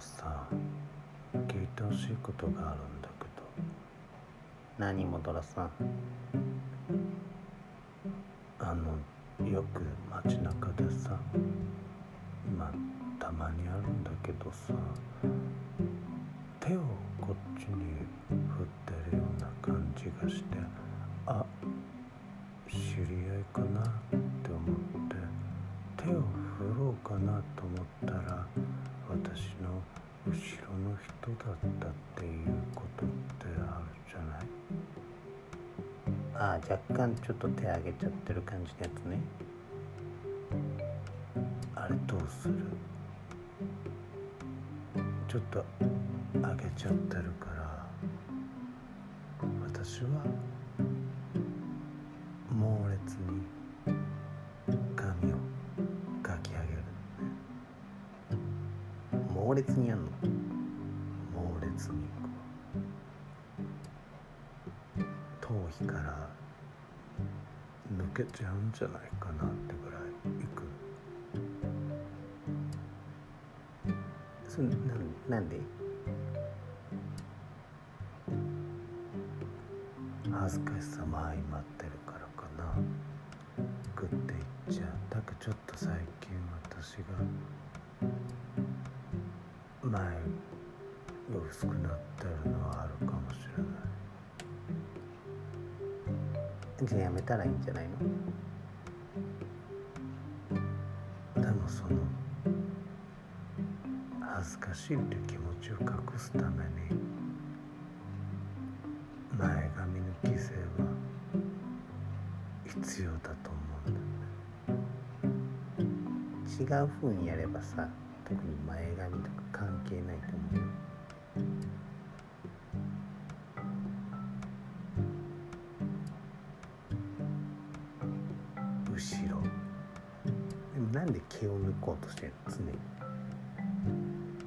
さ聞いてほしいことがあるんだけど。何もドラさん。あのよく街中でさまあたまにあるんだけどさ手をこっちに振ってるような感じがしてあ知り合いかな？ろうかなと思ったら私の後ろの人だったっていうことってあるじゃない？ああ若干ちょっと手上げちゃってる感じのやつね。あれどうする？ちょっと上げちゃってるから私は猛烈にやんの？猛烈に頭皮から抜けちゃうんじゃないかなってぐらいいく。そななんで？恥ずかしさも相まってるからかな。グッていっちゃう。だけどちょっと最近私が前が薄くなってるのはあるかもしれない。じゃあやめたらいいんじゃないの？でもその恥ずかしいって気持ちを隠すために前髪の規制は必要だと思うんだよね。違う風にやればさ特に前髪とか関係ないと思うよ。後ろ。でもなんで毛を抜こうとしてるの？常に。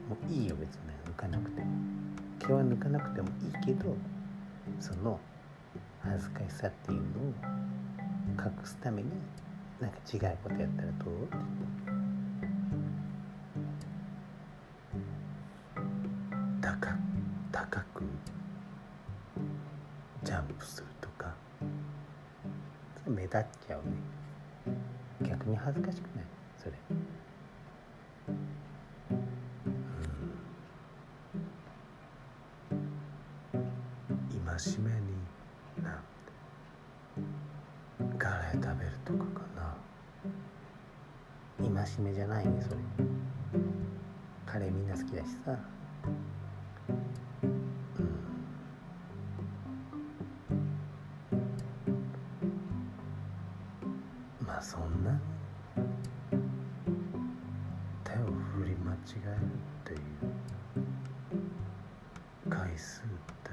もういいよ別に抜かなくても。毛は抜かなくてもいいけどその恥ずかしさっていうのを隠すためになんか違うことやったらどう？ってジャンプするとか。目立っちゃうね。逆に恥ずかしくない？それ。うん。戒めになカレー食べるとかかな。戒めじゃないねそれ。カレーみんな好きだしさ。まあそんな。手を振り間違えるっていう回数って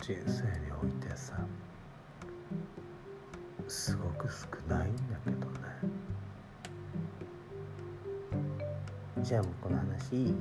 人生においてさすごく少ないんだけどね。じゃあもうこの話いい？